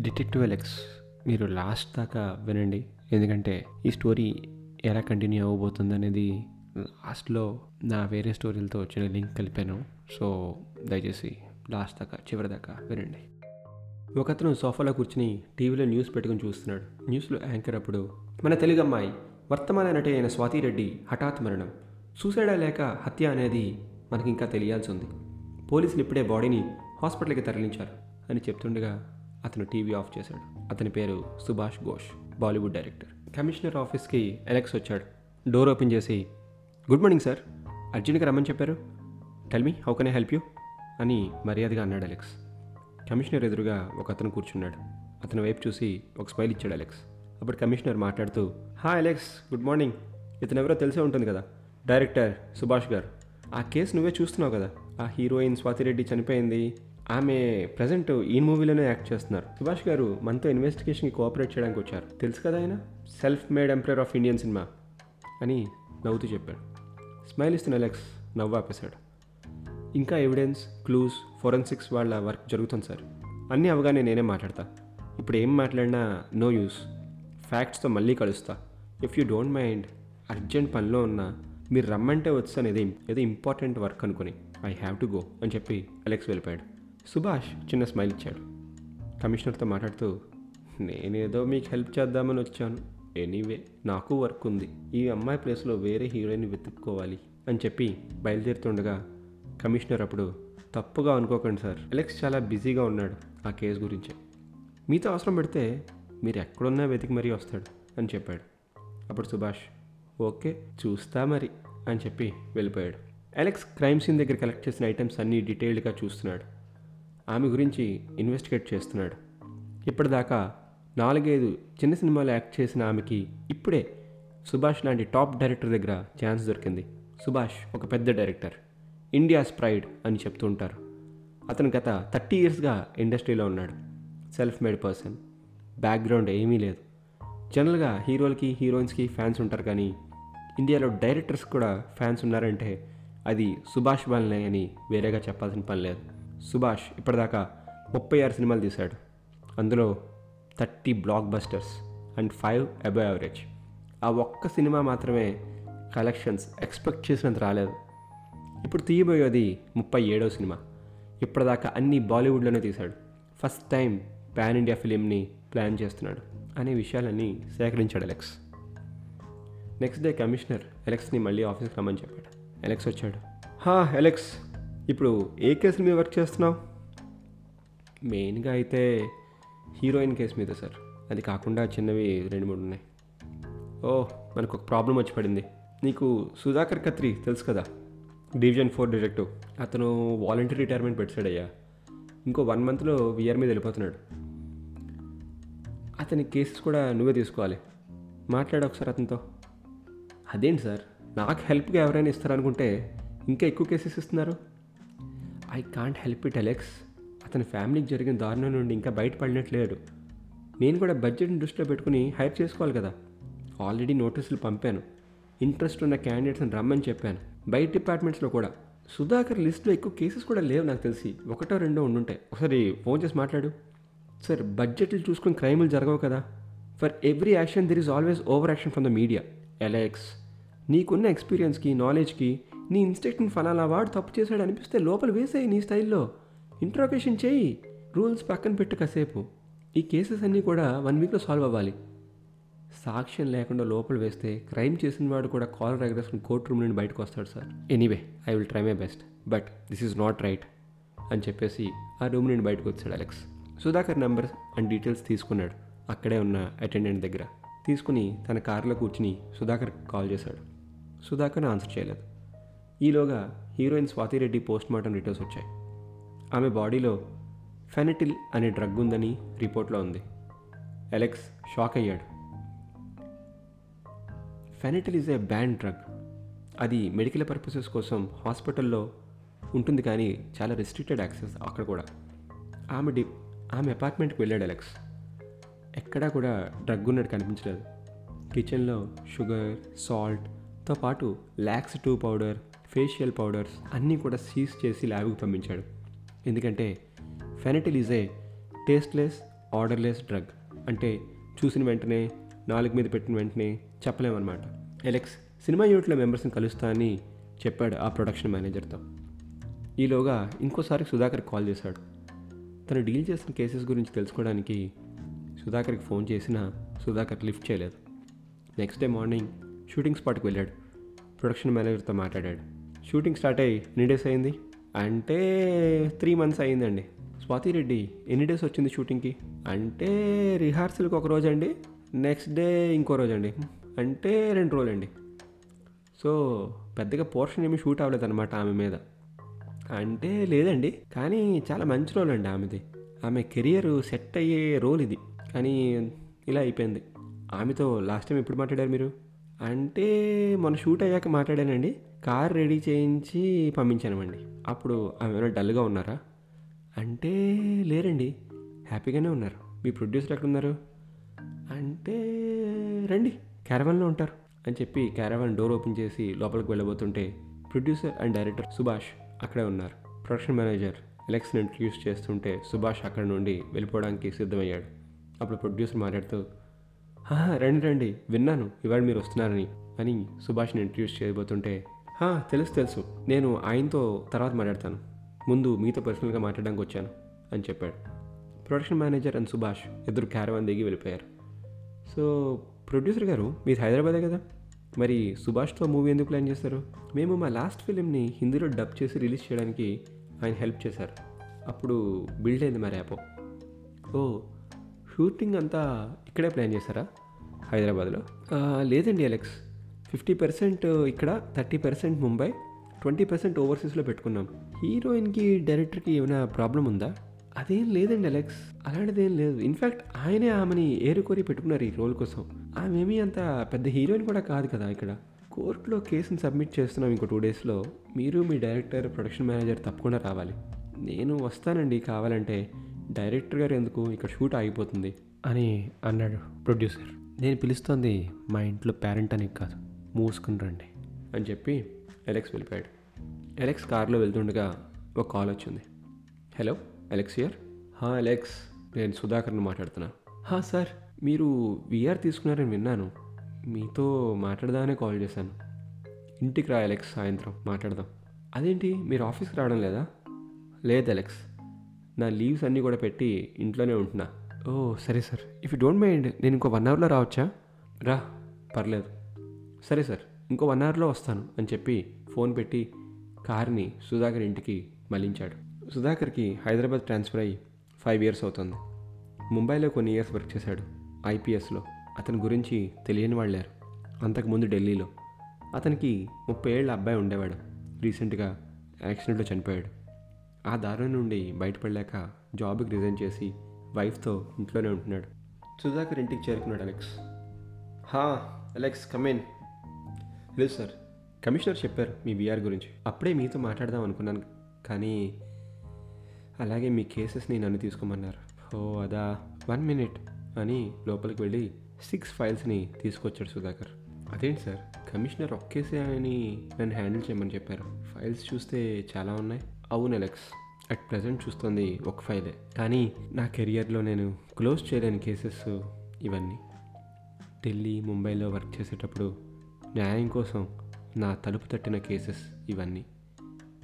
Detective Alex మీరు last దాకా వినండి. ఎందుకంటే ఈ స్టోరీ ఎలా కంటిన్యూ అవ్వబోతుంది అనేది లాస్ట్లో నా వేరే స్టోరీలతో వచ్చిన లింక్ కలిపాను. సో దయచేసి లాస్ట్ దాకా చివరి దాకా వినండి. ఒకతను సోఫాలో కూర్చుని టీవీలో న్యూస్ పెట్టుకుని చూస్తున్నాడు. న్యూస్లో యాంకర్ అప్పుడు మన తెలుగు అమ్మాయి వర్తమాన నటి అయిన స్వాతిరెడ్డి హఠాత్ మరణం. సూసైడా లేక హత్య అనేది మనకి ఇంకా తెలియాల్సి ఉంది. పోలీసులు ఇప్పుడే బాడీని హాస్పిటల్కి తరలించారు అని చెప్తుండగా అతను టీవీ ఆఫ్ చేశాడు. అతని పేరు Subhash Ghosh Bollywood director. Commissioner ఆఫీస్కి ఎలెక్స్ వచ్చాడు. డోర్ ఓపెన్ చేసి గుడ్ మార్నింగ్ సార్ అర్జున్కి రమ్మని చెప్పారు. Tell me how can I help you అని మర్యాదగా అన్నాడు అలెక్స్ కమిషనర్ ఎదురుగా ఒక అతను కూర్చున్నాడు. అతని వైపు చూసి ఒక స్మైల్ ఇచ్చాడు అలెక్స్ అప్పుడు కమిషనర్ మాట్లాడుతూ హా అలెక్స్ గుడ్ మార్నింగ్ ఇతను ఎవరో తెలిసే ఉంటుంది కదా? డైరెక్టర్ సుభాష్ గారు. ఆ కేసు నువ్వే చూస్తున్నావు కదా? ఆ హీరోయిన్ స్వాతిరెడ్డి చనిపోయింది. ఆమె ప్రజెంట్ ఈ మూవీలోనే యాక్ట్ చేస్తున్నారు. సుభాష్ గారు మనతో ఇన్వెస్టిగేషన్కి కోఆపరేట్ చేయడానికి వచ్చారు. తెలుసు కదా ఆయన? Self made emperor of Indian cinema అని నవ్వుతూ చెప్పాడు. స్మైల్ ఇస్తున్న అలెక్స్ నవ్వు ఆపేశాడు. ఇంకా ఎవిడెన్స్ క్లూస్ ఫోరెన్సిక్స్ వాళ్ళ వర్క్ జరుగుతుంది సార్. అన్నీ అవగానే నేనే మాట్లాడతా. ఇప్పుడు ఏం మాట్లాడినా నో యూస్. ఫ్యాక్ట్స్తో మళ్ళీ కలుస్తా. If you don't mind urgent పనిలో ఉన్నా మీరు రమ్మంటే వచ్చాను. ఏదో ఏదో ఇంపార్టెంట్ వర్క్ అనుకుని. ఐ హ్యావ్ టు గో అని చెప్పి అలెక్స్ వెళ్ళిపోయాడు. సుభాష్ చిన్న స్మైల్ ఇచ్చాడు. కమిషనర్తో మాట్లాడుతూ నేనేదో మీకు హెల్ప్ చేద్దామని వచ్చాను. ఎనీవే నాకు వర్క్ ఉంది. ఈ అమ్మాయి ప్లేస్లో వేరే హీరోయిన్ వెతుక్కోవాలి అని చెప్పి బయలుదేరుతుండగా కమిషనర్ అప్పుడు తప్పుగా అనుకోకండి సార్. అలెక్స్ చాలా బిజీగా ఉన్నాడు ఆ కేసు గురించి. మీతో అవసరం పెడితే మీరు ఎక్కడున్నా వెతికి మరీ వస్తాడు అని చెప్పాడు. అప్పుడు సుభాష్ ఓకే చూస్తా మరి అని చెప్పి వెళ్ళిపోయాడు. అలెక్స్ క్రైమ్ సీన్ దగ్గర కలెక్ట్ చేసిన ఐటమ్స్ అన్నీ డీటెయిల్డ్గా చూస్తున్నాడు. ఆమె గురించి ఇన్వెస్టిగేట్ చేస్తున్నాడు. ఇప్పటిదాకా నాలుగైదు చిన్న సినిమాలు యాక్ట్ చేసిన ఆమెకి ఇప్పుడే సుభాష్ లాంటి టాప్ డైరెక్టర్ దగ్గర ఛాన్స్ దొరికింది. సుభాష్ ఒక పెద్ద డైరెక్టర్. ఇండియాస్ ప్రైడ్ అని చెప్తూ ఉంటారు. అతను గత థర్టీ ఇయర్స్గా ఇండస్ట్రీలో ఉన్నాడు. సెల్ఫ్ మేడ్ పర్సన్ బ్యాక్గ్రౌండ్ ఏమీ లేదు. జనరల్గా హీరోలకి హీరోయిన్స్కి ఫ్యాన్స్ ఉంటారు కానీ ఇండియాలో డైరెక్టర్స్ కూడా ఫ్యాన్స్ ఉన్నారంటే అది సుభాష్ వల్లనే అని వేరేగా చెప్పాల్సిన పని లేదు. సుభాష్ ఇప్పటిదాకా ముప్పై ఆరు సినిమాలు తీశాడు. అందులో thirty blockbusters and five above average. ఆ ఒక్క సినిమా మాత్రమే కలెక్షన్స్ ఎక్స్పెక్ట్ చేసినంత రాలేదు. ఇప్పుడు తీయబోయేది ముప్పై ఏడో సినిమా. ఇప్పటిదాకా అన్ని బాలీవుడ్లోనే తీశాడు. ఫస్ట్ టైం పాన్ ఇండియా ఫిలింని ప్లాన్ చేస్తున్నాడు అనే విషయాలన్నీ సేకరించాడు ఎలెక్స్ నెక్స్ట్ డే కమిషనర్ ఎలెక్స్ని మళ్ళీ ఆఫీస్కి రమ్మని చెప్పాడు. ఎలెక్స్ వచ్చాడు. హా ఎలెక్స్ ఇప్పుడు ఏ కేసులు మీద వర్క్ చేస్తున్నావు? మెయిన్గా అయితే హీరోయిన్ కేసు మీద సార్. అది కాకుండా చిన్నవి రెండు మూడు ఉన్నాయి. ఓ మనకు ఒక ప్రాబ్లం వచ్చి పడింది. నీకు సుధాకర్ కత్రి తెలుసు కదా? డివిజన్ ఫోర్ డిటెక్టివ్ అతను వాలంటీర్ రిటైర్మెంట్ పెట్టాడయ్యా. ఇంకో వన్ మంత్లో విఆర్ మీద వెళ్ళిపోతున్నాడు. అతని కేసెస్ కూడా నువ్వే తీసుకోవాలి. మాట్లాడు ఒకసారి అతనితో. అదేంటి సార్? నాకు హెల్ప్గా ఎవరైనా ఇస్తారనుకుంటే ఇంకా ఎక్కువ కేసెస్ ఇస్తున్నారు? I can't help it Alex అతని ఫ్యామిలీకి జరిగిన దారుణం నుండి ఇంకా బయటపడినట్లేడు నేను కూడా బడ్జెట్ని దృష్టిలో పెట్టుకుని హైర్ చేసుకోవాలి కదా. ఆల్రెడీ నోటీసులు పంపాను. ఇంట్రెస్ట్ ఉన్న క్యాండిడేట్స్ని రమ్మని చెప్పాను. బయట డిపార్ట్మెంట్స్లో కూడా. సుధాకర్ లిస్ట్లో ఎక్కువ కేసెస్ కూడా లేవు నాకు తెలిసి. ఒకటో రెండో ఉండుంటాయి. ఒకసారి ఫోన్ చేసి మాట్లాడు. సార్ బడ్జెట్లు చూసుకుని క్రైములు జరగవు కదా. For every action there is always over action from the media. Alex నీకున్న ఎక్స్పీరియన్స్కి నాలెడ్జ్కి నీ ఇన్స్ట్రక్షన్ ఫలానా వాడు తప్పు చేశాడు అనిపిస్తే లోపల వేసేయి నీ స్టైల్లో. ఇంట్రోగేషన్ చేయి. రూల్స్ పక్కన పెట్టు కాసేపు. ఈ కేసెస్ అన్నీ కూడా వన్ వీక్లో సాల్వ్ అవ్వాలి. సాక్ష్యం లేకుండా లోపల వేస్తే క్రైమ్ చేసిన వాడు కూడా కాలర్ ఎగరేసుకుని కోర్ట్ రూమ్ నుండి బయటకు వస్తాడు sir. Anyway I will try my best but this is not right అని చెప్పేసి ఆ రూమ్ నుండి బయటకు వచ్చాడు Alex Sudhakar number and details తీసుకున్నాడు. అక్కడే ఉన్న అటెండెంట్ దగ్గర తీసుకుని తన కారులో కూర్చుని సుధాకర్ కాల్ చేశాడు. సుధాకర్ ఆన్సర్ చేయలేదు. ఈలోగా heroine Swathi Reddy post mortem returns వచ్చాయి. ఆమె బాడీలో ఫెనటిల్ అనే డ్రగ్ ఉందని రిపోర్ట్లో ఉంది. అలెక్స్ షాక్ అయ్యాడు. Fentanyl is a banned drug. అది మెడికల్ పర్పసెస్ కోసం హాస్పిటల్లో ఉంటుంది కానీ చాలా రెస్ట్రిక్టెడ్ యాక్సెస్ అక్కడ కూడా. ఆమె డి ఆమె అపార్ట్మెంట్కి వెళ్ళాడు అలెక్స్. ఎక్కడా కూడా డ్రగ్ ఉన్నట్టు కనిపించలేదు. కిచెన్లో షుగర్ సాల్ట్తో పాటు లాక్స్ టూ పౌడర్ ఫేషియల్ పౌడర్స్ అన్నీ కూడా సీజ్ చేసి ల్యాబ్కి పంపించాడు. ఎందుకంటే fentanyl is a tasteless odourless drug అంటే చూసిన వెంటనే నాలుగు మీద పెట్టిన వెంటనే చెప్పలేమన్నమాట. ఎలెక్స్ సినిమా యూనిట్లో మెంబర్స్ని కలుస్తా అని చెప్పాడు ఆ ప్రొడక్షన్ మేనేజర్తో ఈలోగా ఇంకోసారి సుధాకర్ కాల్ చేశాడు. తను డీల్ చేసిన కేసెస్ గురించి తెలుసుకోవడానికి సుధాకర్కి ఫోన్ చేసినా సుధాకర్ లిఫ్ట్ చేయలేదు. నెక్స్ట్ డే మార్నింగ్ షూటింగ్ స్పాట్కి వెళ్ళాడు. ప్రొడక్షన్ మేనేజర్తో మాట్లాడాడు. షూటింగ్ స్టార్ట్ అయ్యి ఎన్ని డేస్ అయింది? అంటే త్రీ మంత్స్ అయిందండి స్వాతి రెడ్డి ఎన్ని డేస్ వచ్చింది షూటింగ్కి? అంటే రిహార్సల్కి ఒక రోజు అండి నెక్స్ట్ డే ఇంకో రోజు అండి. అంటే రెండు రోజులు అండి సో పెద్దగా పోర్షన్ ఏమీ షూట్ అవ్వలేదన్నమాట ఆమె మీద. అంటే లేదండి కానీ చాలా మంచి రోల్ అండి ఆమెది. ఆమె కెరియర్ సెట్ అయ్యే రోల్ ఇది. కానీ ఇలా అయిపోయింది. ఆమెతో లాస్ట్ టైం ఎప్పుడు మాట్లాడారు మీరు? అంటే మన షూట్ అయ్యాక మాట్లాడానండి. కార్ రెడీ చేయించి పంపించానండి అప్పుడు ఆమె ఏమైనా డల్గా ఉన్నారా? అంటే లేరండి. హ్యాపీగానే ఉన్నారు. మీ ప్రొడ్యూసర్ ఎక్కడున్నారు? అంటే రండి క్యారవన్లో ఉంటారు అని చెప్పి క్యారవన్ డోర్ ఓపెన్ చేసి లోపలికి వెళ్ళబోతుంటే ప్రొడ్యూసర్ అండ్ డైరెక్టర్ సుభాష్ అక్కడే ఉన్నారు. ప్రొడక్షన్ మేనేజర్ ఎలెక్స్ని ఇంట్రడ్యూస్ చేస్తుంటే సుభాష్ అక్కడ నుండి వెళ్ళిపోవడానికి సిద్ధమయ్యాడు. అప్పుడు ప్రొడ్యూసర్ మాట్లాడుతూ రండి రండి విన్నాను. ఇవాళ మీరు వస్తున్నారని అని సుభాష్ని ఇంట్రడ్యూస్ చేయబోతుంటే తెలుసు తెలుసు. నేను ఆయనతో తర్వాత మాట్లాడతాను. ముందు మీతో పర్సనల్గా మాట్లాడడానికి వచ్చాను అని చెప్పాడు. ప్రొడక్షన్ మేనేజర్ అండ్ సుభాష్ ఇద్దరు క్యారవాన్ దిగి వెళ్ళిపోయారు. సో ప్రొడ్యూసర్ గారు మీది హైదరాబాదే కదా? మరి సుభాష్తో మూవీ ఎందుకు ప్లాన్ చేస్తారు? మేము మా లాస్ట్ ఫిలింని హిందీలో డబ్ చేసి రిలీజ్ చేయడానికి ఆయన హెల్ప్ చేశారు. అప్పుడు బిల్డ్ అయింది మరి యాపో ఓ షూటింగ్ అంతా ఇక్కడే ప్లాన్ చేశారా? హైదరాబాద్లో? లేదండి అలెక్స్. ఫిఫ్టీ పర్సెంట్ ఇక్కడ thirty percent Mumbai twenty percent ఓవర్సీస్లో పెట్టుకున్నాం. హీరోయిన్కి డైరెక్టర్కి ఏమైనా ప్రాబ్లం ఉందా? అదేం లేదండి అలెక్స్. అలాంటిదేం లేదు. ఇన్ఫ్యాక్ట్ ఆయనే ఆమెని ఏరుకోరి పెట్టుకున్నారు ఈ రోల్ కోసం. ఆమెమీ అంత పెద్ద హీరోయిన్ కూడా కాదు కదా ఇక్కడ. కోర్టులో కేసుని సబ్మిట్ చేస్తున్నాం ఇంకో టూ డేస్లో. మీరు మీ డైరెక్టర్ ప్రొడక్షన్ మేనేజర్ తప్పకుండా రావాలి. నేను వస్తానండి కావాలంటే. డైరెక్టర్ గారు ఎందుకు ఇక్కడ షూట్ ఆగిపోతుంది? అని అన్నాడు ప్రొడ్యూసర్. నేను పిలుస్తోంది మా ఇంట్లో పేరెంట్ అని కాదు. మూసుకుని రండి అని చెప్పి ఎలెక్స్ వెళ్ళిపోయాడు. ఎలెక్స్ కార్లో వెళ్తుండగా ఒక కాల్ వచ్చింది. హలో అలెక్స్ ఇయర్ హా అలెక్స్ నేను సుధాకర్ని మాట్లాడుతున్నా. హా సార్ మీరు విఆర్ తీసుకున్నారని విన్నాను. మీతో మాట్లాడదామనే కాల్ చేశాను. ఇంటికి రా అలెక్స్ సాయంత్రం మాట్లాడదాం. అదేంటి మీరు ఆఫీస్కి రావడం లేదా? లేదు అలెక్స్ నా లీవ్స్ అన్నీ కూడా పెట్టి ఇంట్లోనే ఉంటున్నా. ఓ సరే sir. If you don't mind నేను ఇంకో వన్ అవర్లో రావచ్చా? రా పర్లేదు. సరే సార్ ఇంకో వన్ అవర్లో వస్తాను అని చెప్పి ఫోన్ పెట్టి కార్ని సుధాకర్ ఇంటికి మళ్ళించాడు సుధాకర్కి హైదరాబాద్ ట్రాన్స్ఫర్ అయ్యి ఫైవ్ ఇయర్స్ అవుతుంది. ముంబైలో కొన్ని ఇయర్స్ వర్క్ చేశాడు ఐపీఎస్లో. అతని గురించి తెలియని వాళ్ళు లేరు అంతకుముందు ఢిల్లీలో. అతనికి ముప్పై ఏళ్ళ అబ్బాయి ఉండేవాడు. రీసెంట్గా యాక్సిడెంట్లో చనిపోయాడు. ఆ దారుణం నుండి బయటపడలేక జాబ్కి రిజైన్ చేసి వైఫ్తో ఇంట్లోనే ఉంటున్నాడు. సుధాకర్ ఇంటికి చేరుకున్నాడు అలెక్స్. హా అలెక్స్ కమేన్ లేదు సార్. కమిషనర్ చెప్పారు మీ బీఆర్ గురించి. అప్పుడే మీతో మాట్లాడదాం అనుకున్నాను కానీ అలాగే మీ కేసెస్ని నన్ను తీసుకోమన్నారు. ఓ అదా. వన్ మినిట్ అని లోపలికి వెళ్ళి సిక్స్ ఫైల్స్ని తీసుకొచ్చాడు సుధాకర్. అదేంటి సార్? కమిషనర్ ఒక్కేసే అని నన్ను హ్యాండిల్ చేయమని చెప్పారు. ఫైల్స్ చూస్తే చాలా ఉన్నాయి. అవును ఎలక్స్ అట్ ప్రజెంట్ చూస్తుంది ఒక ఫైలే. కానీ నా కెరియర్లో నేను క్లోజ్ చేయలేని కేసెస్ ఇవన్నీ. ఢిల్లీ ముంబైలో వర్క్ చేసేటప్పుడు న్యాయం కోసం నా తలుపు తట్టిన కేసెస్ ఇవన్నీ.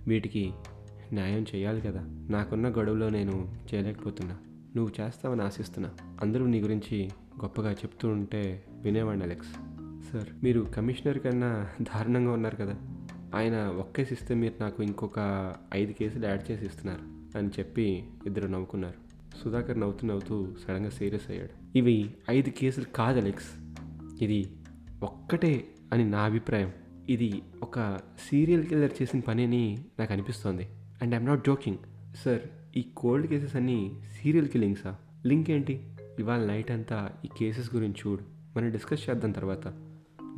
వీటికి న్యాయం చేయాలి కదా. నాకున్న గడువులో నేను చేయలేకపోతున్నా. నువ్వు చేస్తావని ఆశిస్తున్నా. అందరూ నీ గురించి గొప్పగా చెప్తూ ఉంటే వినేవాడిని అలెక్స్. సార్ మీరు కమిషనర్ కన్నా దారుణంగా ఉన్నారు కదా. ఆయన ఒక్కేసి ఇస్తే మీరు నాకు ఇంకొక ఐదు కేసులు యాడ్ చేసి ఇస్తున్నారు అని చెప్పి ఇద్దరు నవ్వుకున్నారు. సుధాకర్ నవ్వుతూ నవ్వుతూ సడన్గా సీరియస్ అయ్యాడు. ఇవి ఐదు కేసులు కాదు అలెక్స్. ఇది ఒక్కటే అని నా అభిప్రాయం. ఇది ఒక సీరియల్ కిల్లర్ చేసిన పని అని నాకు అనిపిస్తోంది. And I'm not joking sir ఈ కోల్డ్ కేసెస్ అన్నీ సీరియల్ కిల్లింగ్సా లింక్ ఏంటి? ఇవాళ నైట్ అంతా ఈ కేసెస్ గురించి చూడు. మనం డిస్కస్ చేద్దాం తర్వాత.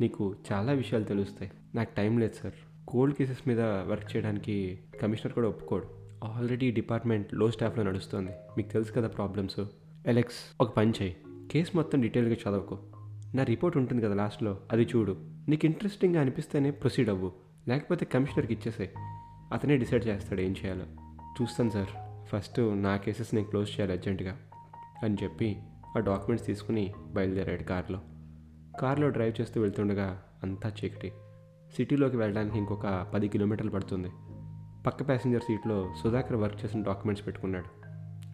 నీకు చాలా విషయాలు తెలుస్తాయి. నాకు టైం లేదు సార్ కోల్డ్ కేసెస్ మీద వర్క్ చేయడానికి కమిషనర్ కూడా ఒప్పుకోడు. ఆల్రెడీ డిపార్ట్మెంట్లో స్టాఫ్లో నడుస్తుంది. మీకు తెలుసు కదా ప్రాబ్లమ్స్ ఎలెక్స్ ఒక పని చేయి. కేసు మొత్తం డీటెయిల్గా చదవకు. నా రిపోర్ట్ ఉంటుంది కదా లాస్ట్లో అది చూడు. నీకు ఇంట్రెస్టింగ్గా అనిపిస్తేనే ప్రొసీడ్ అవ్వు. లేకపోతే కమిషనర్కి ఇచ్చేసాయి. అతనే డిసైడ్ చేస్తాడు ఏం చేయాలో. చూస్తాను సార్. ఫస్ట్ నా కేసెస్ నేను క్లోజ్ చేయాలి అర్జెంటుగా అని చెప్పి ఆ డాక్యుమెంట్స్ తీసుకుని బయలుదేరాడు కారులో. కారులో డ్రైవ్ చేస్తూ వెళ్తుండగా అంతా చీకటి. సిటీలోకి వెళ్ళడానికి ఇంకొక పది కిలోమీటర్లు పడుతుంది. పక్క ప్యాసింజర్ సీట్లో సుధాకర్ వర్క్ చేసిన డాక్యుమెంట్స్ పెట్టుకున్నాడు.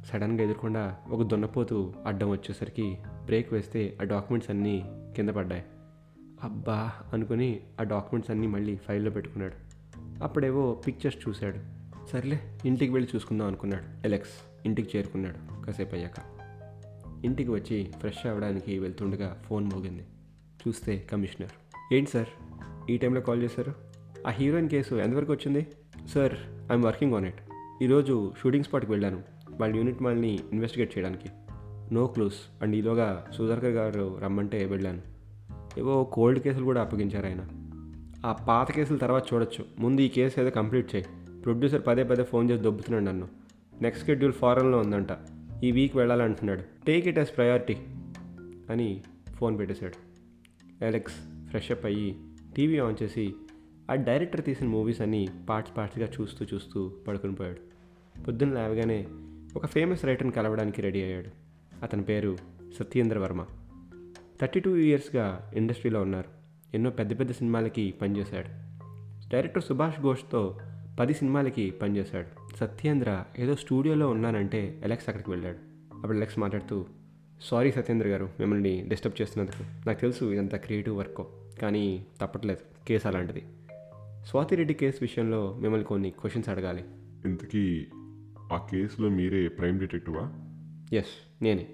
సడన్గా ఎదురకుండా ఒక దున్నపోతు అడ్డం వచ్చేసరికి బ్రేక్ వేస్తే ఆ డాక్యుమెంట్స్ అన్నీ కింద పడ్డాయి. అబ్బా అనుకుని ఆ డాక్యుమెంట్స్ అన్నీ మళ్ళీ ఫైల్లో పెట్టుకున్నాడు. అప్పుడేవో పిక్చర్స్ చూశాడు. సర్లే ఇంటికి వెళ్ళి చూసుకుందాం అనుకున్నాడు. ఎలెక్స్ ఇంటికి చేరుకున్నాడు కాసేపు అయ్యాక. ఇంటికి వచ్చి ఫ్రెష్ అవ్వడానికి వెళ్తుండగా ఫోన్ మోగింది. చూస్తే కమిషనర్ ఏంటి సార్? ఈ టైంలో కాల్ చేశారు? ఆ హీరోయిన్ కేసు ఎంతవరకు వచ్చింది? Sir I'm working on it ఈరోజు షూటింగ్ స్పాట్కి వెళ్ళాను. వాళ్ళ యూనిట్ వాళ్ళని ఇన్వెస్టిగేట్ చేయడానికి. నో క్లూస్ అండ్ ఈలోగా సుధాకర్ గారు రమ్మంటే వెళ్ళాను. ఏవో కోల్డ్ కేసులు కూడా అప్పగించారు ఆయన. ఆ పాత కేసుల తర్వాత చూడొచ్చు. ముందు ఈ కేసు ఏదో కంప్లీట్ చేయి. ప్రొడ్యూసర్ పదే పదే ఫోన్ చేసి దొబ్బుతున్నాడు నన్ను. నెక్స్ట్ షెడ్యూల్ ఫారెన్లో ఉందంట. ఈ వీక్ వెళ్ళాలంటున్నాడు. టేక్ ఇట్ యాజ్ ప్రయారిటీ అని ఫోన్ పెట్టేశాడు. అలెక్స్ ఫ్రెష్ అప్ అయ్యి టీవీ ఆన్ చేసి ఆ డైరెక్టర్ తీసిన మూవీస్ అన్నీ పార్ట్స్ పార్ట్స్గా చూస్తూ చూస్తూ పడుకుని పోయాడు. పొద్దున్న లేవగానే ఒక ఫేమస్ రైటర్ని కలవడానికి రెడీ అయ్యాడు. అతని పేరు సత్యేంద్ర వర్మ. థర్టీ టూ ఇయర్స్గా ఇండస్ట్రీలో ఉన్నారు. ఎన్నో పెద్ద పెద్ద సినిమాలకి పనిచేశాడు. డైరెక్టర్ సుభాష్ ఘోష్తో పది సినిమాలకి పనిచేశాడు. సత్యేంద్ర ఏదో స్టూడియోలో ఉన్నానంటే ఎలెక్స్ అక్కడికి వెళ్ళాడు. అప్పుడు ఎలెక్స్ మాట్లాడుతూ సారీ సత్యేంద్ర గారు మిమ్మల్ని డిస్టర్బ్ చేస్తున్నందుకు. నాకు తెలుసు ఇదంతా క్రియేటివ్ వర్క్ కానీ తప్పట్లేదు కేసు అలాంటిది. స్వాతిరెడ్డి కేసు విషయంలో మిమ్మల్ని కొన్ని క్వశ్చన్స్ అడగాలి. ఇంతకీ ఆ కేసులో మీరే ప్రైమ్ డిటెక్టివా? ఎస్ నేనే.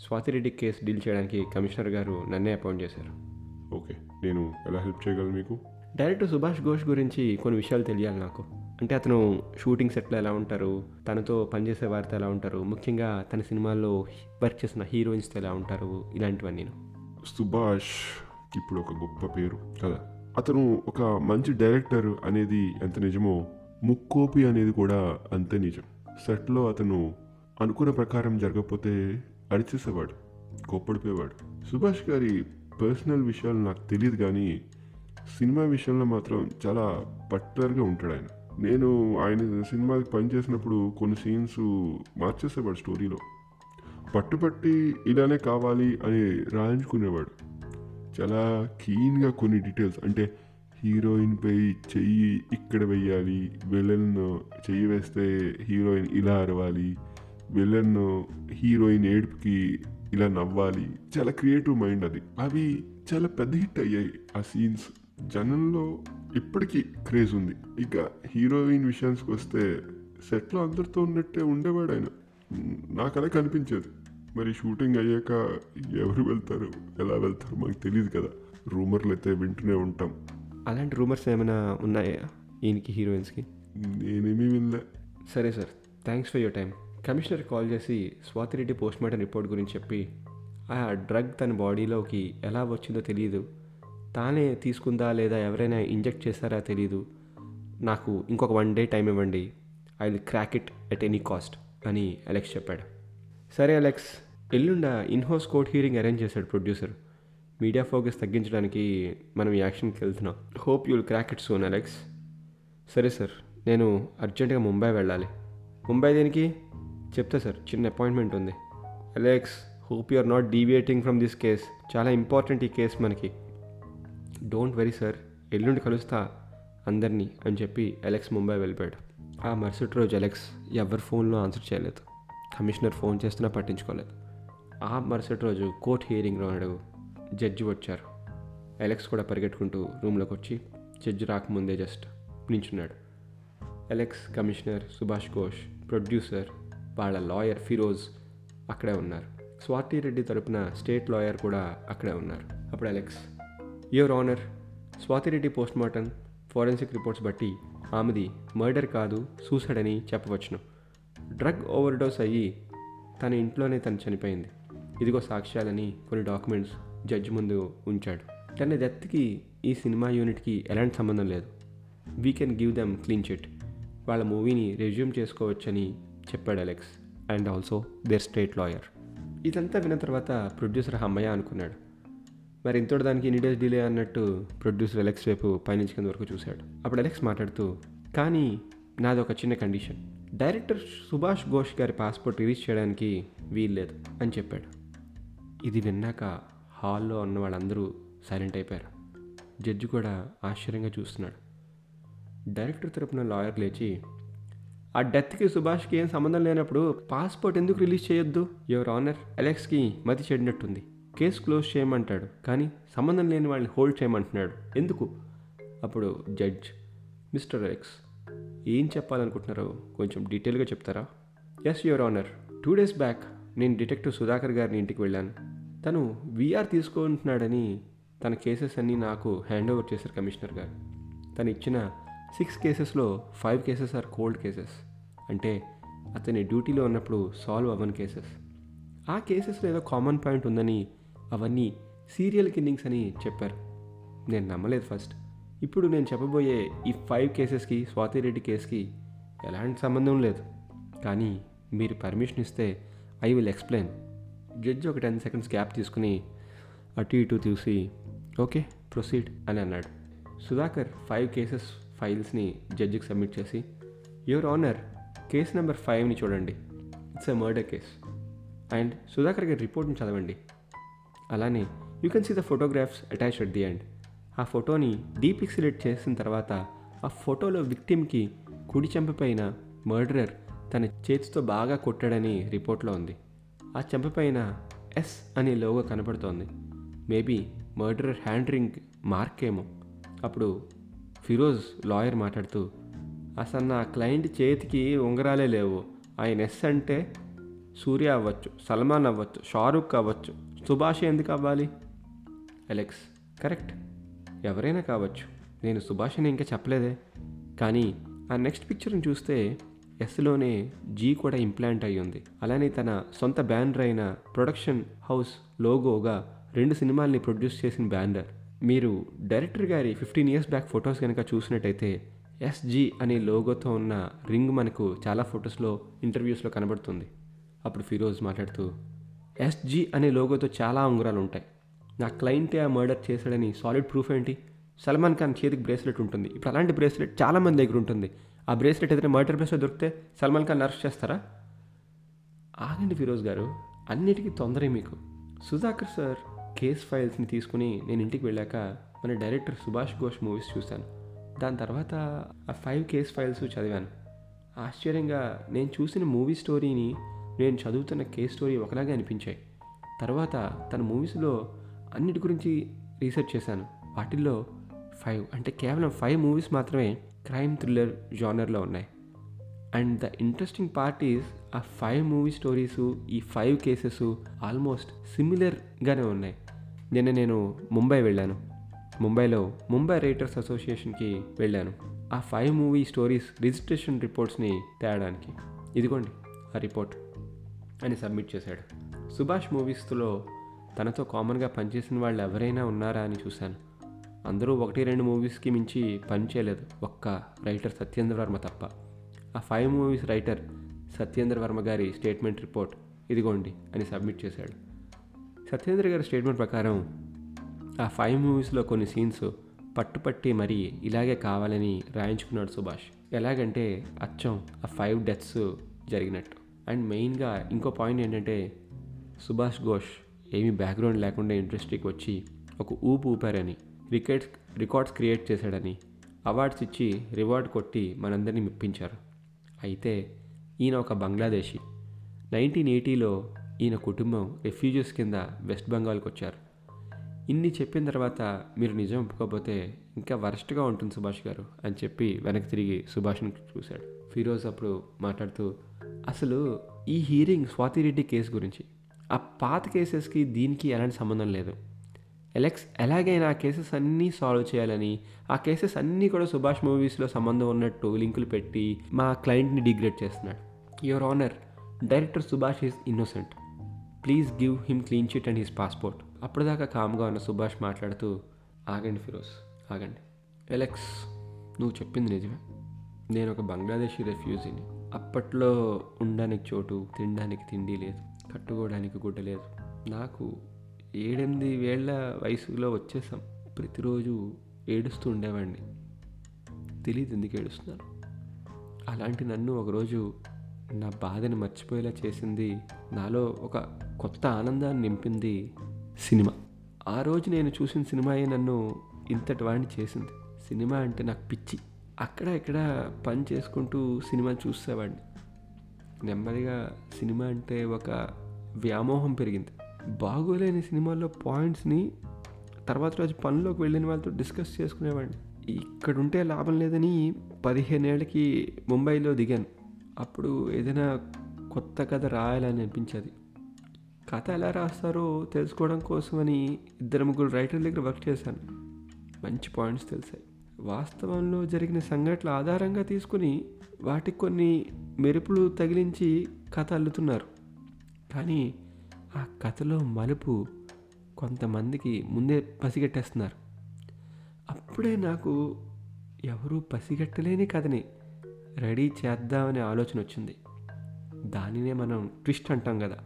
స్వాతిరెడ్డి కేసు డీల్ చేయడానికి కమిషనర్ గారు నన్నే అపాయింట్ చేశారు. ఓకే నేను ఎలా హెల్ప్ చేయగలను మీకు? డైరెక్టర్ సుభాష్ ఘోష్ గురించి కొన్ని విషయాలు తెలియాలి నాకు. అంటే అతను షూటింగ్ సెట్లో ఎలా ఉంటారు తనతో పనిచేసే వారితో ఎలా ఉంటారు ముఖ్యంగా తన సినిమాల్లో వర్క్ చేసిన హీరోయిన్స్తో ఎలా ఉంటారు ఇలాంటివన్నీ నేను సుభాష్ ఇప్పుడు ఒక గొప్ప పేరు. కదా? అతను ఒక మంచి డైరెక్టర్ అనేది ఎంత నిజమో ముక్కోపి అనేది కూడా అంతే నిజం. సెట్లో అతను అనుకున్న ప్రకారం జరగకపోతే అరిచేసేవాడు కోప్పడిపోయేవాడు. సుభాష్ గారి పర్సనల్ విషయాలు నాకు తెలియదు కానీ సినిమా విషయంలో మాత్రం చాలా పర్టికులర్గా ఉంటాడు ఆయన. నేను ఆయన సినిమాకి పనిచేసినప్పుడు కొన్ని సీన్స్ మార్చేసేవాడు స్టోరీలో. పట్టుపట్టి ఇలానే కావాలి అని రాయించుకునేవాడు. చాలా కీన్గా కొన్ని డీటెయిల్స్ అంటే హీరోయిన్పై చెయ్యి ఇక్కడ వెయ్యాలి విలన్ చెయ్యి వేస్తే హీరోయిన్ ఇలా అరవాలి విలన్ హీరోయిన్ ఏడుపుకి ఇలా నవ్వాలి. చాలా క్రియేటివ్ మైండ్ అది. అవి చాలా పెద్ద హిట్ అయ్యాయి ఆ సీన్స్. జనంలో ఇప్పటికీ క్రేజ్ ఉంది. ఇక హీరోయిన్ విషయానికి వస్తే సెట్లో అందరితో ఉన్నట్టే ఉండేవాడు ఆయన. నాకు అలా కనిపించేది. మరి షూటింగ్ అయ్యాక ఎవరు వెళ్తారు ఎలా వెళ్తారు మనకు తెలియదు కదా. రూమర్లు అయితే వింటూనే ఉంటాం. అలాంటి రూమర్స్ ఏమైనా ఉన్నాయా ఈయనకి హీరోయిన్స్కి? నేనేమీ వినలే. సరే sir. Thanks for your time commissioner call చేసి స్వాతిరెడ్డి పోస్ట్ మార్టం రిపోర్ట్ గురించి చెప్పి ఆ డ్రగ్ తన బాడీలోకి ఎలా వచ్చిందో తెలియదు తానే తీసుకుందా లేదా ఎవరైనా ఇంజెక్ట్ చేశారా తెలియదు నాకు ఇంకొక వన్ డే టైం ఇవ్వండి. I will crack it at any cost అని అలెక్స్ చెప్పాడు. సరే Alex ఎల్లుండ in house court hearing arrange చేశాడు ప్రొడ్యూసర్. మీడియా ఫోకస్ తగ్గించడానికి మనం ఈ యాక్షన్కి వెళ్తున్నాం. Hope you'll crack it soon Alex. సరే సార్ నేను అర్జెంటుగా ముంబై వెళ్ళాలి. ముంబై దేనికి? చెప్తా సార్ చిన్న అపాయింట్మెంట్ ఉంది. Alex hope you are not deviating from this case. చాలా ఇంపార్టెంట్ ఈ కేస్ మనకి. డోంట్ వెరీ సార్ ఎల్లుండి కలుస్తా అందరినీ అని చెప్పి అలెక్స్ ముంబై వెళ్ళిపోయాడు. ఆ మరుసటి రోజు అలెక్స్ ఎవరి ఫోన్లో ఆన్సర్ చేయలేదు. కమిషనర్ ఫోన్ చేస్తున్నా పట్టించుకోలేదు. ఆ మరుసటి రోజు కోర్ట్ హియరింగ్లో అడుగు జడ్జి వచ్చారు. అలెక్స్ కూడా పరిగెట్టుకుంటూ రూమ్లోకి వచ్చి జడ్జి రాకముందే just నించున్నాడు. Alex commissioner Subhash Ghosh producer వాళ్ళ లాయర్ ఫిరోజ్ అక్కడే ఉన్నారు. స్వాతి రెడ్డి తరపున స్టేట్ లాయర్ కూడా అక్కడే ఉన్నారు. అప్పుడు Alex your honour Swathi Reddy post mortem forensic reports బట్టి ఆమెది మర్డర్ కాదు సూసైడ్ అని చెప్పవచ్చును. డ్రగ్ ఓవర్డోస్ అయ్యి తన ఇంట్లోనే తను చనిపోయింది. ఇదిగో సాక్ష్యాలని కొన్ని డాక్యుమెంట్స్ జడ్జి ముందు ఉంచాడు. తన డెత్కి ఈ సినిమా యూనిట్కి ఎలాంటి సంబంధం లేదు. We can give them clean chit. వాళ్ళ మూవీని రెజ్యూమ్ చేసుకోవచ్చని చెప్పాడు Alex and also their state lawyer ఇదంతా విన్న తర్వాత ప్రొడ్యూసర్ హమ్మయ్య అనుకున్నాడు. మరి ఇంతటి దానికి ఇన్ని డేస్ డిలే అన్నట్టు ప్రొడ్యూసర్ అలెక్స్ వైపు పైనుంచి కింద వరకు చూశాడు. అప్పుడు అలెక్స్ మాట్లాడుతూ కానీ నాది ఒక చిన్న కండిషన్ డైరెక్టర్ సుభాష్ ఘోష్ గారి పాస్పోర్ట్ రిలీజ్ చేయడానికి వీల్లేదు అని చెప్పాడు. ఇది విన్నాక హాల్లో ఉన్న వాళ్ళందరూ సైలెంట్ అయిపోయారు. జడ్జి కూడా ఆశ్చర్యంగా చూస్తున్నాడు. డైరెక్టర్ తరపున లాయర్ లేచి ఆ డెత్కి సుభాష్కి ఏం సంబంధం లేనప్పుడు పాస్పోర్ట్ ఎందుకు రిలీజ్ చేయొద్దు? యువర్ ఆనర్ అలెక్స్కి మతి చెడినట్టుంది. కేసు క్లోజ్ చేయమంటాడు కానీ సంబంధం లేని వాళ్ళని హోల్డ్ చేయమంటున్నాడు. ఎందుకు? అప్పుడు జడ్జ్ మిస్టర్ అలెక్స్ ఏం చెప్పాలనుకుంటున్నారో కొంచెం డీటెయిల్గా చెప్తారా? Yes your honour. Two days back నేను డిటెక్టివ్ సుధాకర్ గారిని ఇంటికి వెళ్ళాను. తను వీఆర్ తీసుకుంటున్నాడని తన కేసెస్ అన్నీ నాకు హ్యాండ్ ఓవర్ చేశారు కమిషనర్ గారు. తను ఇచ్చిన సిక్స్ కేసెస్లో five cases are cold cases. అంటే అతని డ్యూటీలో ఉన్నప్పుడు సాల్వ్ అవ్వని కేసెస్. ఆ కేసెస్లో ఏదో కామన్ పాయింట్ ఉందని అవన్నీ సీరియల్ కిల్లింగ్స్ అని చెప్పారు. నేను నమ్మలేదు ఫస్ట్. ఇప్పుడు నేను చెప్పబోయే ఈ ఫైవ్ కేసెస్కి స్వాతిరెడ్డి కేసుకి ఎలాంటి సంబంధం లేదు. కానీ మీరు పర్మిషన్ ఇస్తే ఐ విల్ ఎక్స్ప్లెయిన్. జడ్జి ఒక టెన్ సెకండ్స్ గ్యాప్ తీసుకుని అటు ఇటు చూసి ఓకే ప్రొసీడ్ అని అన్నాడు. సుధాకర్ ఫైవ్ కేసెస్ ఫైల్స్ని జడ్జికి సబ్మిట్ చేసి యువర్ ఆనర్ కేస్ నెంబర్ ఫైవ్ని చూడండి. It's a murder case. And Sudhakar గారి రిపోర్ట్ని చదవండి. అలానే you can see the photographs attach at the end. ఆ ఫోటోని డీపిక్సిలేట్ చేసిన తర్వాత ఆ ఫోటోలో విక్టిమ్కి కుడి చెంపపైన మర్డరర్ తన చేతితో బాగా కొట్టాడని రిపోర్ట్లో ఉంది. ఆ చెంపపైన ఎస్ అనే లోగో కనపడుతోంది. Maybe murderer hand ring mark ఏమో. అప్పుడు ఫిరోజ్ లాయర్ మాట్లాడుతూ అసలు నా క్లయింట్ చేతికి ఉంగరాలే లేవు. ఆయన ఎస్ అంటే సూర్య అవ్వచ్చు సల్మాన్ అవ్వచ్చు షారుఖ్ అవ్వచ్చు. సుభాష్ ఎందుకు అవ్వాలి? Alex correct. ఎవరైనా కావచ్చు. నేను సుభాష్ అని ఇంకా చెప్పలేదే. కానీ ఆ నెక్స్ట్ పిక్చర్ని చూస్తే ఎస్లోనే జీ కూడా ఇంప్లాంట్ అయ్యి ఉంది. అలానే తన సొంత బ్యానర్ అయిన ప్రొడక్షన్ హౌస్ లోగోగా రెండు సినిమాల్ని ప్రొడ్యూస్ చేసిన బ్యానర్. మీరు డైరెక్టర్ గారి ఫిఫ్టీన్ ఇయర్స్ బ్యాక్ ఫొటోస్ కనుక చూసినట్టయితే ఎస్జి అనే లోగోతో ఉన్న రింగ్ మనకు చాలా ఫొటోస్లో ఇంటర్వ్యూస్లో కనబడుతుంది. అప్పుడు ఫిరోజ్ మాట్లాడుతూ ఎస్జి అనే లోగోతో చాలా ఉంగరాలు ఉంటాయి. నా క్లయింటే ఆ మర్డర్ చేశాడని సాలిడ్ ప్రూఫ్ ఏంటి? సల్మాన్ ఖాన్ చేతికి బ్రేస్లెట్ ఉంటుంది. ఇప్పుడు అలాంటి బ్రేస్లెట్ చాలామంది దగ్గర ఉంటుంది. ఆ బ్రేస్లెట్ ఏదైనా మర్డర్ బ్రేస్లెట్ దొరికితే సల్మాన్ ఖాన్ అరెస్ట్ చేస్తారా? ఆగండి ఫిరోజ్ గారు అన్నిటికీ తొందరే మీకు. సుధాకర్ సార్ కేస్ ఫైల్స్ని తీసుకుని నేను ఇంటికి వెళ్ళాక మన డైరెక్టర్ సుభాష్ ఘోష్ మూవీస్ చూశాను. దాని తర్వాత ఆ ఫైవ్ కేస్ ఫైల్స్ చదివాను. ఆశ్చర్యంగా నేను చూసిన మూవీ స్టోరీని నేను చదువుతున్న కేస్ స్టోరీ ఒకలాగే అనిపించాయి. తర్వాత తన మూవీస్లో అన్నిటి గురించి రీసెర్చ్ చేశాను. వాటిల్లో ఫైవ్ అంటే కేవలం ఫైవ్ మూవీస్ మాత్రమే క్రైమ్ థ్రిల్లర్ జానర్లో ఉన్నాయి. And the interesting part is ఆ ఫైవ్ మూవీ స్టోరీస్ ఈ ఫైవ్ కేసెస్ ఆల్మోస్ట్ సిమిలర్గానే ఉన్నాయి. నిన్న నేను ముంబై వెళ్ళాను. ముంబైలో ముంబై రైటర్స్ అసోసియేషన్కి వెళ్ళాను. ఆ ఫైవ్ మూవీ స్టోరీస్ రిజిస్ట్రేషన్ రిపోర్ట్స్ని తేయడానికి ఇదిగోండి ఆ రిపోర్ట్ అని సబ్మిట్ చేశాడు. సుభాష్ మూవీస్లో తనతో కామన్గా పనిచేసిన వాళ్ళు ఎవరైనా ఉన్నారా అని చూశాను. అందరూ ఒకటి రెండు మూవీస్కి మించి పని చేయలేదు. ఒక్క రైటర్ సత్యేంద్ర వర్మ తప్ప. ఆ five movies writer Satyendra Varma గారి స్టేట్మెంట్ రిపోర్ట్ ఇదిగోండి అని సబ్మిట్ చేశాడు. సత్యేంద్ర గారి స్టేట్మెంట్ ప్రకారం ఆ ఫైవ్ మూవీస్లో కొన్ని సీన్స్ పట్టుపట్టి మరీ ఇలాగే కావాలని రాయించుకున్నాడు సుభాష్. ఎలాగంటే అచ్చం ఆ ఫైవ్ డెత్స్ జరిగినట్టు. అండ్ మెయిన్గా ఇంకో పాయింట్ ఏంటంటే సుభాష్ ఘోష్ ఏమీ బ్యాక్గ్రౌండ్ లేకుండా ఇండస్ట్రీకి వచ్చి ఒక ఊపు ఊపారని రికార్డ్స్ రికార్డ్స్ క్రియేట్ చేశాడని అవార్డ్స్ ఇచ్చి రివార్డ్ కొట్టి మనందరినీ మెప్పించారు. అయితే ఈయన ఒక బంగ్లాదేశీ. నైన్టీన్ ఎయిటీలో ఈయన కుటుంబం రెఫ్యూజీస్ కింద వెస్ట్ బెంగాల్కి వచ్చారు. ఇన్ని చెప్పిన తర్వాత మీరు నిజం ఒప్పుకోకపోతే ఇంకా వరస్ట్గా ఉంటుంది సుభాష్ గారు అని చెప్పి వెనక్కి తిరిగి సుభాష్ని చూశాడు. ఫిరోజ్ అప్పుడు మాట్లాడుతూ అసలు ఈ హీరింగ్ స్వాతిరెడ్డి కేసు గురించి ఆ పాత కేసెస్కి దీనికి ఎలాంటి సంబంధం లేదు. ఎలెక్స్ ఎలాగైనా ఆ కేసెస్ అన్నీ సాల్వ్ చేయాలని ఆ కేసెస్ అన్నీ కూడా సుభాష్ మూవీస్లో సంబంధం ఉన్నట్టు లింకులు పెట్టి మా క్లయింట్ని డిగ్రేడ్ చేస్తున్నాడు. Your honour director Subhash is innocent please give him clean chit and his passport అప్పటిదాకా కామ్గా ఉన్న సుభాష్ మాట్లాడుతూ ఆగండి ఫిరోజ్ ఆగండి. ఎలెక్స్ నువ్వు చెప్పింది నిజమే. నేను ఒక బంగ్లాదేశీ రెఫ్యూజీని. అప్పట్లో ఉండడానికి చోటు తినడానికి తిండి లేదు. కట్టుకోవడానికి గుడ్డ లేదు. నాకు ఏడెనిమిది వేళ్ళ వయసులో వచ్చేసాం. ప్రతిరోజు ఏడుస్తూ ఉండేవాడిని. తెలియదు ఎందుకు ఏడుస్తున్నారు? అలాంటి నన్ను ఒకరోజు నా బాధని మర్చిపోయేలా చేసింది నాలో ఒక కొత్త ఆనందాన్ని నింపింది సినిమా. ఆ రోజు నేను చూసిన సినిమాయే నన్ను ఇంతటి వాడిని చేసింది. సినిమా అంటే నాకు పిచ్చి. అక్కడ ఇక్కడ పని చేసుకుంటూ సినిమా చూసేవాడిని. నెమ్మదిగా సినిమా అంటే ఒక వ్యామోహం పెరిగింది. బాగోలేని సినిమాల్లో పాయింట్స్ని తర్వాత రోజు పనిలోకి వెళ్ళిన వాళ్ళతో డిస్కస్ చేసుకునేవాడిని. ఇక్కడ ఉంటే లాభం లేదని పదిహేనేళ్ళకి ముంబైలో దిగాను. అప్పుడు ఏదైనా కొత్త కథ రాయాలని అనిపించేది. కథ ఎలా రాస్తారో తెలుసుకోవడం కోసమని ఇద్దరు ముగ్గురు రైటర్ దగ్గర వర్క్ చేశాను. మంచి పాయింట్స్ తెలిసాయి. వాస్తవంలో జరిగిన సంఘటనల ఆధారంగా తీసుకుని వాటికి కొన్ని మెరుపులు తగిలించి కథ అల్లుతున్నారు. కానీ ఆ కథలో మలుపు కొంతమందికి ముందే పసిగట్టేస్తున్నారు. అప్పుడే నాకు ఎవరూ పసిగట్టలేని కథని రెడీ చేద్దామనే ఆలోచన వచ్చింది. దానినే మనం ట్విస్ట్ అంటాం కదా.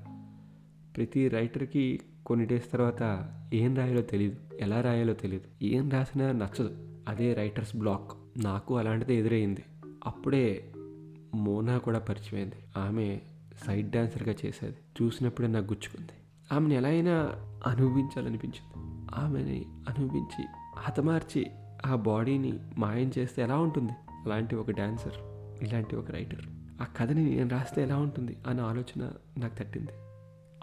ప్రతి రైటర్కి కొన్ని డేస్ తర్వాత ఏం రాయాలో తెలియదు ఎలా రాయాలో తెలియదు ఏం రాసినా నచ్చదు. అదే రైటర్స్ బ్లాక్. నాకు అలాంటిది ఎదురయ్యింది అప్పుడే మోనా కూడా పరిచయమైంది. ఆమె సైడ్ డాన్సర్గా చేసేది. చూసినప్పుడే నాకు గుచ్చుకుంది. ఆమెను ఎలా అయినా అనుభవించాలనిపించింది. ఆమెని అనుభవించి హతమార్చి ఆ బాడీని మాయం చేస్తే ఎలా ఉంటుంది? అలాంటి ఒక డాన్సర్ ఇలాంటి ఒక రైటర్. ఆ కథని నేను రాస్తే ఎలా ఉంటుంది? అన్న ఆలోచన నాకు తట్టింది.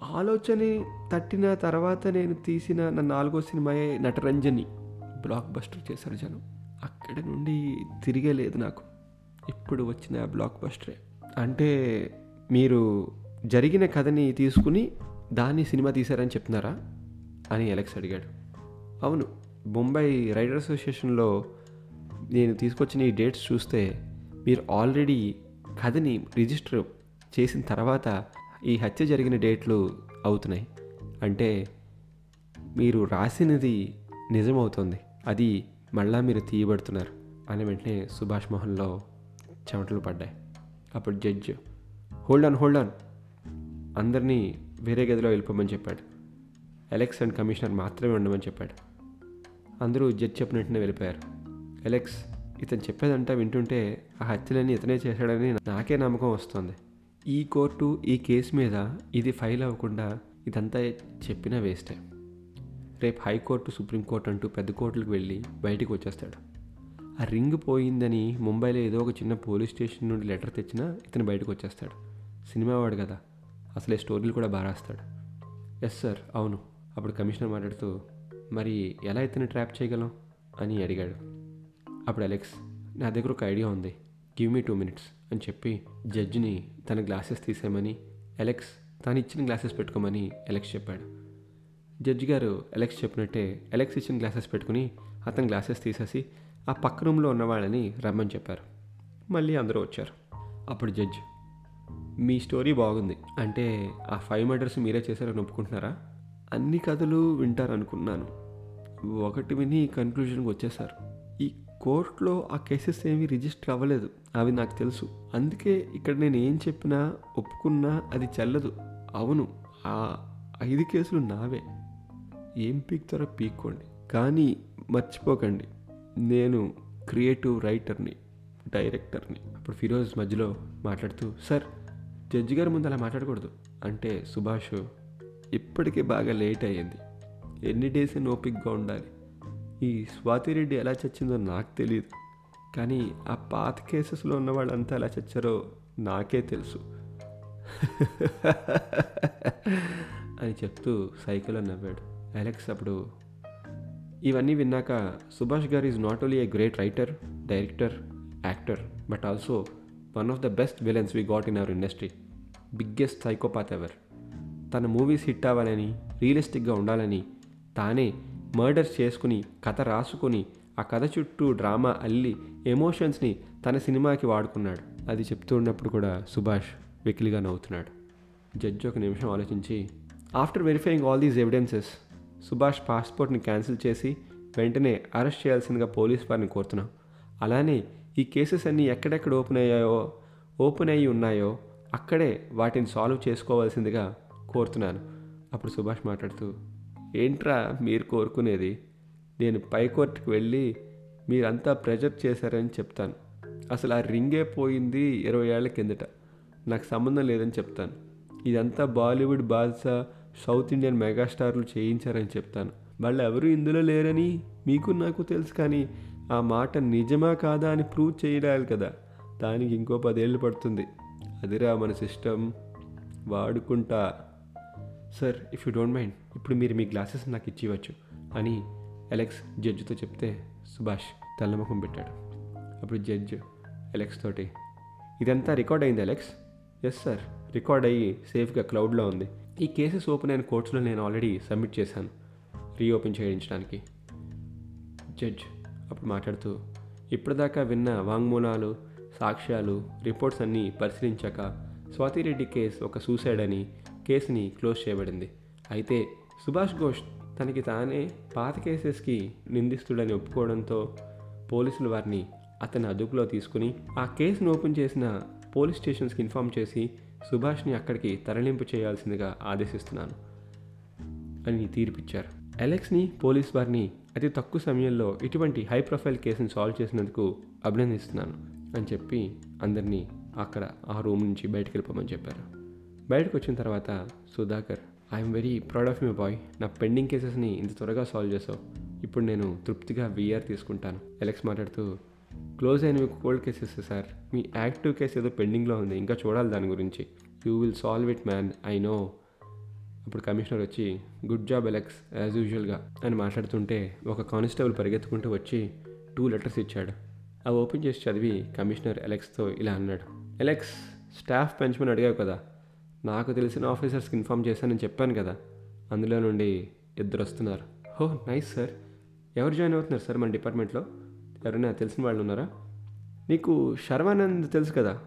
ఆలోచన తట్టిన తర్వాత నేను తీసిన నా నాలుగో సినిమాయే నటరంజని. బ్లాక్ బస్టర్ చేశారు జనం. అక్కడ నుండి తిరిగే లేదు నాకు. ఇప్పుడు వచ్చిన బ్లాక్ బస్టరే. అంటే మీరు జరిగిన కథని తీసుకుని దాన్ని సినిమా తీశారని చెప్తున్నారా అని ఎలక్స్ అడిగాడు. అవును బొంబాయి రైడర్ అసోసియేషన్లో నేను తీసుకొచ్చిన ఈ డేట్స్ చూస్తే మీరు ఆల్రెడీ కథని రిజిస్టర్ చేసిన తర్వాత ఈ హత్య జరిగిన డేట్లు అవుతున్నాయి. అంటే మీరు రాసినది నిజమవుతుంది. అది మళ్ళా మీరు తీయబడుతున్నారు అని వెంటనే సుభాష్ మోహన్లో చెమటలు పడ్డాయి. అప్పుడు judge hold on hold on అందరినీ వేరే గదిలో వెళ్ళిపోమని చెప్పాడు. ఎలెక్స్ అండ్ కమిషనర్ మాత్రమే ఉండమని చెప్పాడు. అందరూ జడ్జి చెప్పినట్టునే వెళ్ళిపోయారు. ఎలెక్స్ ఇతను చెప్పేదంటా వింటుంటే ఆ హత్యలన్నీ ఇతనే చేశాడని నాకే నమ్మకం వస్తుంది. ఈ కోర్టు ఈ కేసు మీద ఇది ఫైల్ అవ్వకుండా ఇదంతా చెప్పినా వేస్టే. రేపు హైకోర్టు సుప్రీంకోర్టు అంటూ పెద్ద కోర్టులకు వెళ్ళి బయటికి వచ్చేస్తాడు. ఆ రింగ్ పోయిందని ముంబైలో ఏదో ఒక చిన్న పోలీస్ స్టేషన్ నుండి లెటర్ తెచ్చినా ఇతను బయటకు వచ్చేస్తాడు. సినిమా వాడు కదా. అసలే స్టోరీలు కూడా బాగా రాస్తాడు. ఎస్ సార్ అవును. అప్పుడు కమిషనర్ మాట్లాడుతూ మరి ఎలా ఇతను ట్రాప్ చేయగలం? అని అడిగాడు. అప్పుడు అలెక్స్ నా దగ్గర ఒక ఐడియా ఉంది. గివ్ మీ టూ మినిట్స్ అని చెప్పి జడ్జిని తన గ్లాసెస్ తీసేయమని అలెక్స్ తాను ఇచ్చిన గ్లాసెస్ పెట్టుకోమని అలెక్స్ చెప్పాడు. జడ్జి గారు అలెక్స్ చెప్పినట్టే అలెక్స్ ఇచ్చిన గ్లాసెస్ పెట్టుకుని అతని గ్లాసెస్ తీసేసి ఆ పక్క రూమ్లో ఉన్న వాళ్ళని రమ్మని చెప్పారు. మళ్ళీ అందరూ వచ్చారు. అప్పుడు జడ్జ్ మీ స్టోరీ బాగుంది. అంటే ఆ ఫైవ్ మర్డర్స్ మీరే చేశారని ఒప్పుకుంటున్నారా? అన్ని కథలు వింటారనుకున్నాను. ఒకటి విని కన్క్లూజన్కి వచ్చేసారు ఈ కోర్టులో ఆ కేసెస్ ఏమీ రిజిస్టర్ అవ్వలేదు. అవి నాకు తెలుసు. అందుకే ఇక్కడ నేను ఏం చెప్పినా ఒప్పుకున్నా అది చెల్లదు. అవును ఆ ఐదు కేసులు నావే. ఏం పీక్తారో పీక్కోండి. కానీ మర్చిపోకండి. నేను క్రియేటివ్ రైటర్ని డైరెక్టర్ని. అప్పుడు ఫిరోజ్ మధ్యలో మాట్లాడుతూ సార్ జడ్జి గారి ముందు అలా మాట్లాడకూడదు. అంటే సుభాష్ ఇప్పటికే బాగా లేట్ అయ్యింది. ఎన్ని డేస్ ఓపిక్గా ఉండాలి. ఈ స్వాతిరెడ్డి ఎలా చచ్చిందో నాకు తెలియదు కానీ ఆ పాత కేసెస్లో ఉన్న వాళ్ళంతా ఎలా చచ్చారో నాకే తెలుసు. అని చెప్తూ సైకిల్లో నవ్వాడు. అలెక్స్ అప్పుడు ఇవన్నీ విన్నాక సుభాష్ గారు is not only a great writer director actor but also one of the best villains we got in our industry. Biggest psychopath ever. తన మూవీస్ హిట్ అవ్వాలని రియలిస్టిక్గా ఉండాలని తానే మర్డర్స్ చేసుకుని కథ రాసుకొని ఆ కథ చుట్టూ డ్రామా అల్లి ఎమోషన్స్ని తన సినిమాకి వాడుకున్నాడు. అది చెప్తూ ఉన్నప్పుడు కూడా సుభాష్ వెకిలిగా నవ్వుతున్నాడు. జడ్జి ఒక నిమిషం ఆలోచించి after verifying all these evidences Subhash పాస్పోర్ట్ని cancel చేసి వెంటనే అరెస్ట్ చేయాల్సిందిగా పోలీస్ వారిని కోరుతున్నాం. అలానే ఈ కేసెస్ అన్నీ ఎక్కడెక్కడ ఓపెన్ అయ్యాయో ఓపెన్ అయ్యి ఉన్నాయో అక్కడే వాటిని సాల్వ్ చేసుకోవాల్సిందిగా కోరుతున్నాను. అప్పుడు సుభాష్ మాట్లాడుతూ ఏంట్రా మీరు కోరుకునేది? నేను పైకోర్టుకు వెళ్ళి మీరంతా ప్రెజర్ చేశారని చెప్తాను. అసలు ఆ రింగే పోయింది ఇరవై ఏళ్ళ కిందట. నాకు సంబంధం లేదని చెప్తాను. ఇదంతా బాలీవుడ్ బాద్షా సౌత్ ఇండియన్ మెగాస్టార్లు చేయించారని చెప్తాను. వాళ్ళు ఎవరు ఇందులో లేరని మీకు నాకు తెలుసు కానీ ఆ మాట నిజమా కాదా అని ప్రూవ్ చేయడాలి కదా. దానికి ఇంకో పదేళ్ళు పడుతుంది. అదిరా మన system. వాడుకుంటా. Sir if you don't mind ఇప్పుడు మీరు మీ గ్లాసెస్ నాకు ఇచ్చివచ్చు అని అలెక్స్ జడ్జితో చెప్తే సుభాష్ తెల్లముఖం పెట్టాడు. అప్పుడు జడ్జ్ అలెక్స్ తోటి ఇదంతా రికార్డ్ అయింది అలెక్స్ ఎస్ సార్ రికార్డ్ అయ్యి సేఫ్గా క్లౌడ్లో ఉంది. ఈ కేసెస్ ఓపెన్ అయిన కోర్ట్స్లో నేను ఆల్రెడీ సబ్మిట్ చేశాను రీఓపెన్ చేయించడానికి. జడ్జ్ అప్పుడు మాట్లాడుతూ ఇప్పటిదాకా విన్న వాంగ్మూలాలు సాక్ష్యాలు రిపోర్ట్స్ అన్నీ పరిశీలించాక స్వాతిరెడ్డి కేసు ఒక సూసైడ్ అని కేసుని క్లోజ్ చేయబడింది. అయితే సుభాష్ ఘోష్ తనకి తానే పాత కేసెస్కి నిందిస్తుడని ఒప్పుకోవడంతో పోలీసులు వారిని అతని అదుపులో తీసుకుని ఆ కేసును ఓపెన్ చేసిన పోలీస్ స్టేషన్స్కి ఇన్ఫామ్ చేసి సుభాష్ని అక్కడికి తరలింపు చేయాల్సిందిగా ఆదేశిస్తున్నాను అని తీర్పిచ్చారు. అలెక్స్ని పోలీస్ వారిని అతి తక్కువ సమయంలో ఇటువంటి హై ప్రొఫైల్ కేసును సాల్వ్ చేసినందుకు అభినందిస్తున్నాను. అని చెప్పి అందరినీ అక్కడ ఆ రూమ్ నుంచి బయటకు వెళ్ళిపోమని చెప్పారు. బయటకు వచ్చిన తర్వాత Sudhakar I'm very proud of my boy నా పెండింగ్ కేసెస్ని ఇంత త్వరగా సాల్వ్ చేసావు. ఇప్పుడు నేను తృప్తిగా విఆర్ తీసుకుంటాను. ఎలెక్స్ మాట్లాడుతూ క్లోజ్ అయినవి కోల్డ్ కేసెస్ సార్ మీ యాక్టివ్ కేసు ఏదో పెండింగ్లో ఉంది. ఇంకా చూడాలి దాని గురించి. You will solve it man I know అప్పుడు కమిషనర్ వచ్చి గుడ్ జాబ్ ఎలెక్స్ యాజ్ యూజువల్గా అని మాట్లాడుతుంటే ఒక కానిస్టేబుల్ పరిగెత్తుకుంటూ వచ్చి టూ లెటర్స్ ఇచ్చాడు. అవి ఓపెన్ చేసి చదివి కమిషనర్ ఎలెక్స్తో ఇలా అన్నాడు. ఎలెక్స్ స్టాఫ్ పెంచమని అడిగావు కదా. నాకు తెలిసిన ఆఫీసర్స్కి ఇన్ఫామ్ చేశానని చెప్పాను కదా. అందులో నుండి ఇద్దరు వస్తున్నారు. Oh nice sir. ఎవరు జాయిన్ అవుతున్నారు సార్ మన డిపార్ట్మెంట్లో? ఎవరైనా తెలిసిన వాళ్ళు ఉన్నారా? నీకు శర్వానంద్ తెలుసు కదా.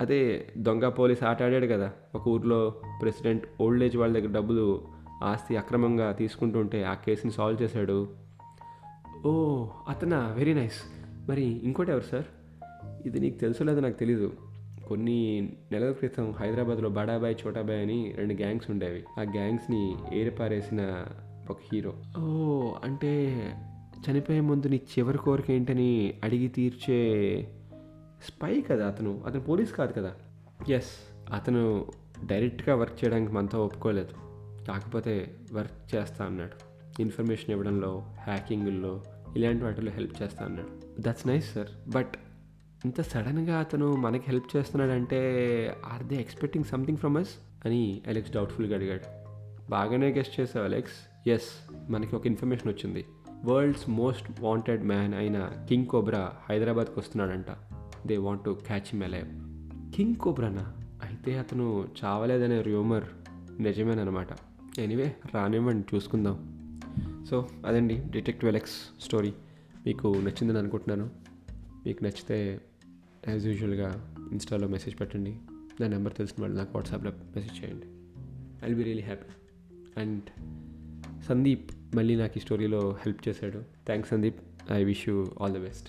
అదే దొంగ పోలీస్ ఆట ఆడాడు కదా. ఒక ఊర్లో ప్రెసిడెంట్ ఓల్డ్ ఏజ్ వాళ్ళ దగ్గర డబ్బులు ఆస్తి అక్రమంగా తీసుకుంటుంటే ఆ కేసుని సాల్వ్ చేశాడు. ఓ అతనా? Very nice. మరి ఇంకోటి ఎవరు సార్? ఇది నీకు తెలుసో లేదో నాకు తెలీదు. కొన్ని నెలల క్రితం హైదరాబాద్లో బడాబాయ్ చోటాబాయ్ అని రెండు గ్యాంగ్స్ ఉండేవి. ఆ గ్యాంగ్స్ని ఏరిపారేసిన ఒక హీరో. ఓ అంటే చనిపోయే ముందు నీ చివరి కోరిక ఏంటని అడిగి తీర్చే స్పై కదా అతను? అతను పోలీస్ కాదు కదా? ఎస్ అతను డైరెక్ట్గా వర్క్ చేయడానికి మనతో ఒప్పుకోలేదు. కాకపోతే వర్క్ చేస్తా అన్నాడు. ఇన్ఫర్మేషన్ ఇవ్వడంలో హ్యాకింగ్లో ఇలాంటి వాటిలో హెల్ప్ చేస్తా అన్నాడు. దట్స్ నైస్ సార్ బట్ ఇంత సడన్గా అతను మనకి హెల్ప్ చేస్తున్నాడంటే are they expecting something from us అని అలెక్స్ డౌట్ఫుల్గా అడిగాడు. బాగానే గెస్ట్ చేసావు అలెక్స్ ఎస్ మనకి ఒక ఇన్ఫర్మేషన్ వచ్చింది. వరల్డ్స్ మోస్ట్ వాంటెడ్ మ్యాన్ అయిన కింగ్ కోబ్రా హైదరాబాద్కి వస్తున్నాడంట. They want to catch him alive king కోబ్రానా అయితే అతను చావలేదనే రూమర్ నిజమేనమాట ఎనీవే రానివ్వండి చూసుకుందాం. సో అదండి డిటెక్టివ్ ఎలెక్స్ స్టోరీ మీకు నచ్చిందని అనుకుంటున్నాను. మీకు నచ్చితే యాజ్ యూజువల్గా ఇన్స్టాలో మెసేజ్ పెట్టండి. నా నెంబర్ తెలిసిన వాళ్ళు నాకు వాట్సాప్లో మెసేజ్ చేయండి. I be really happy and Sandeep మళ్ళీ నాకు ఈ స్టోరీలో హెల్ప్ చేశాడు. Thanks Sandeep I wish you all the best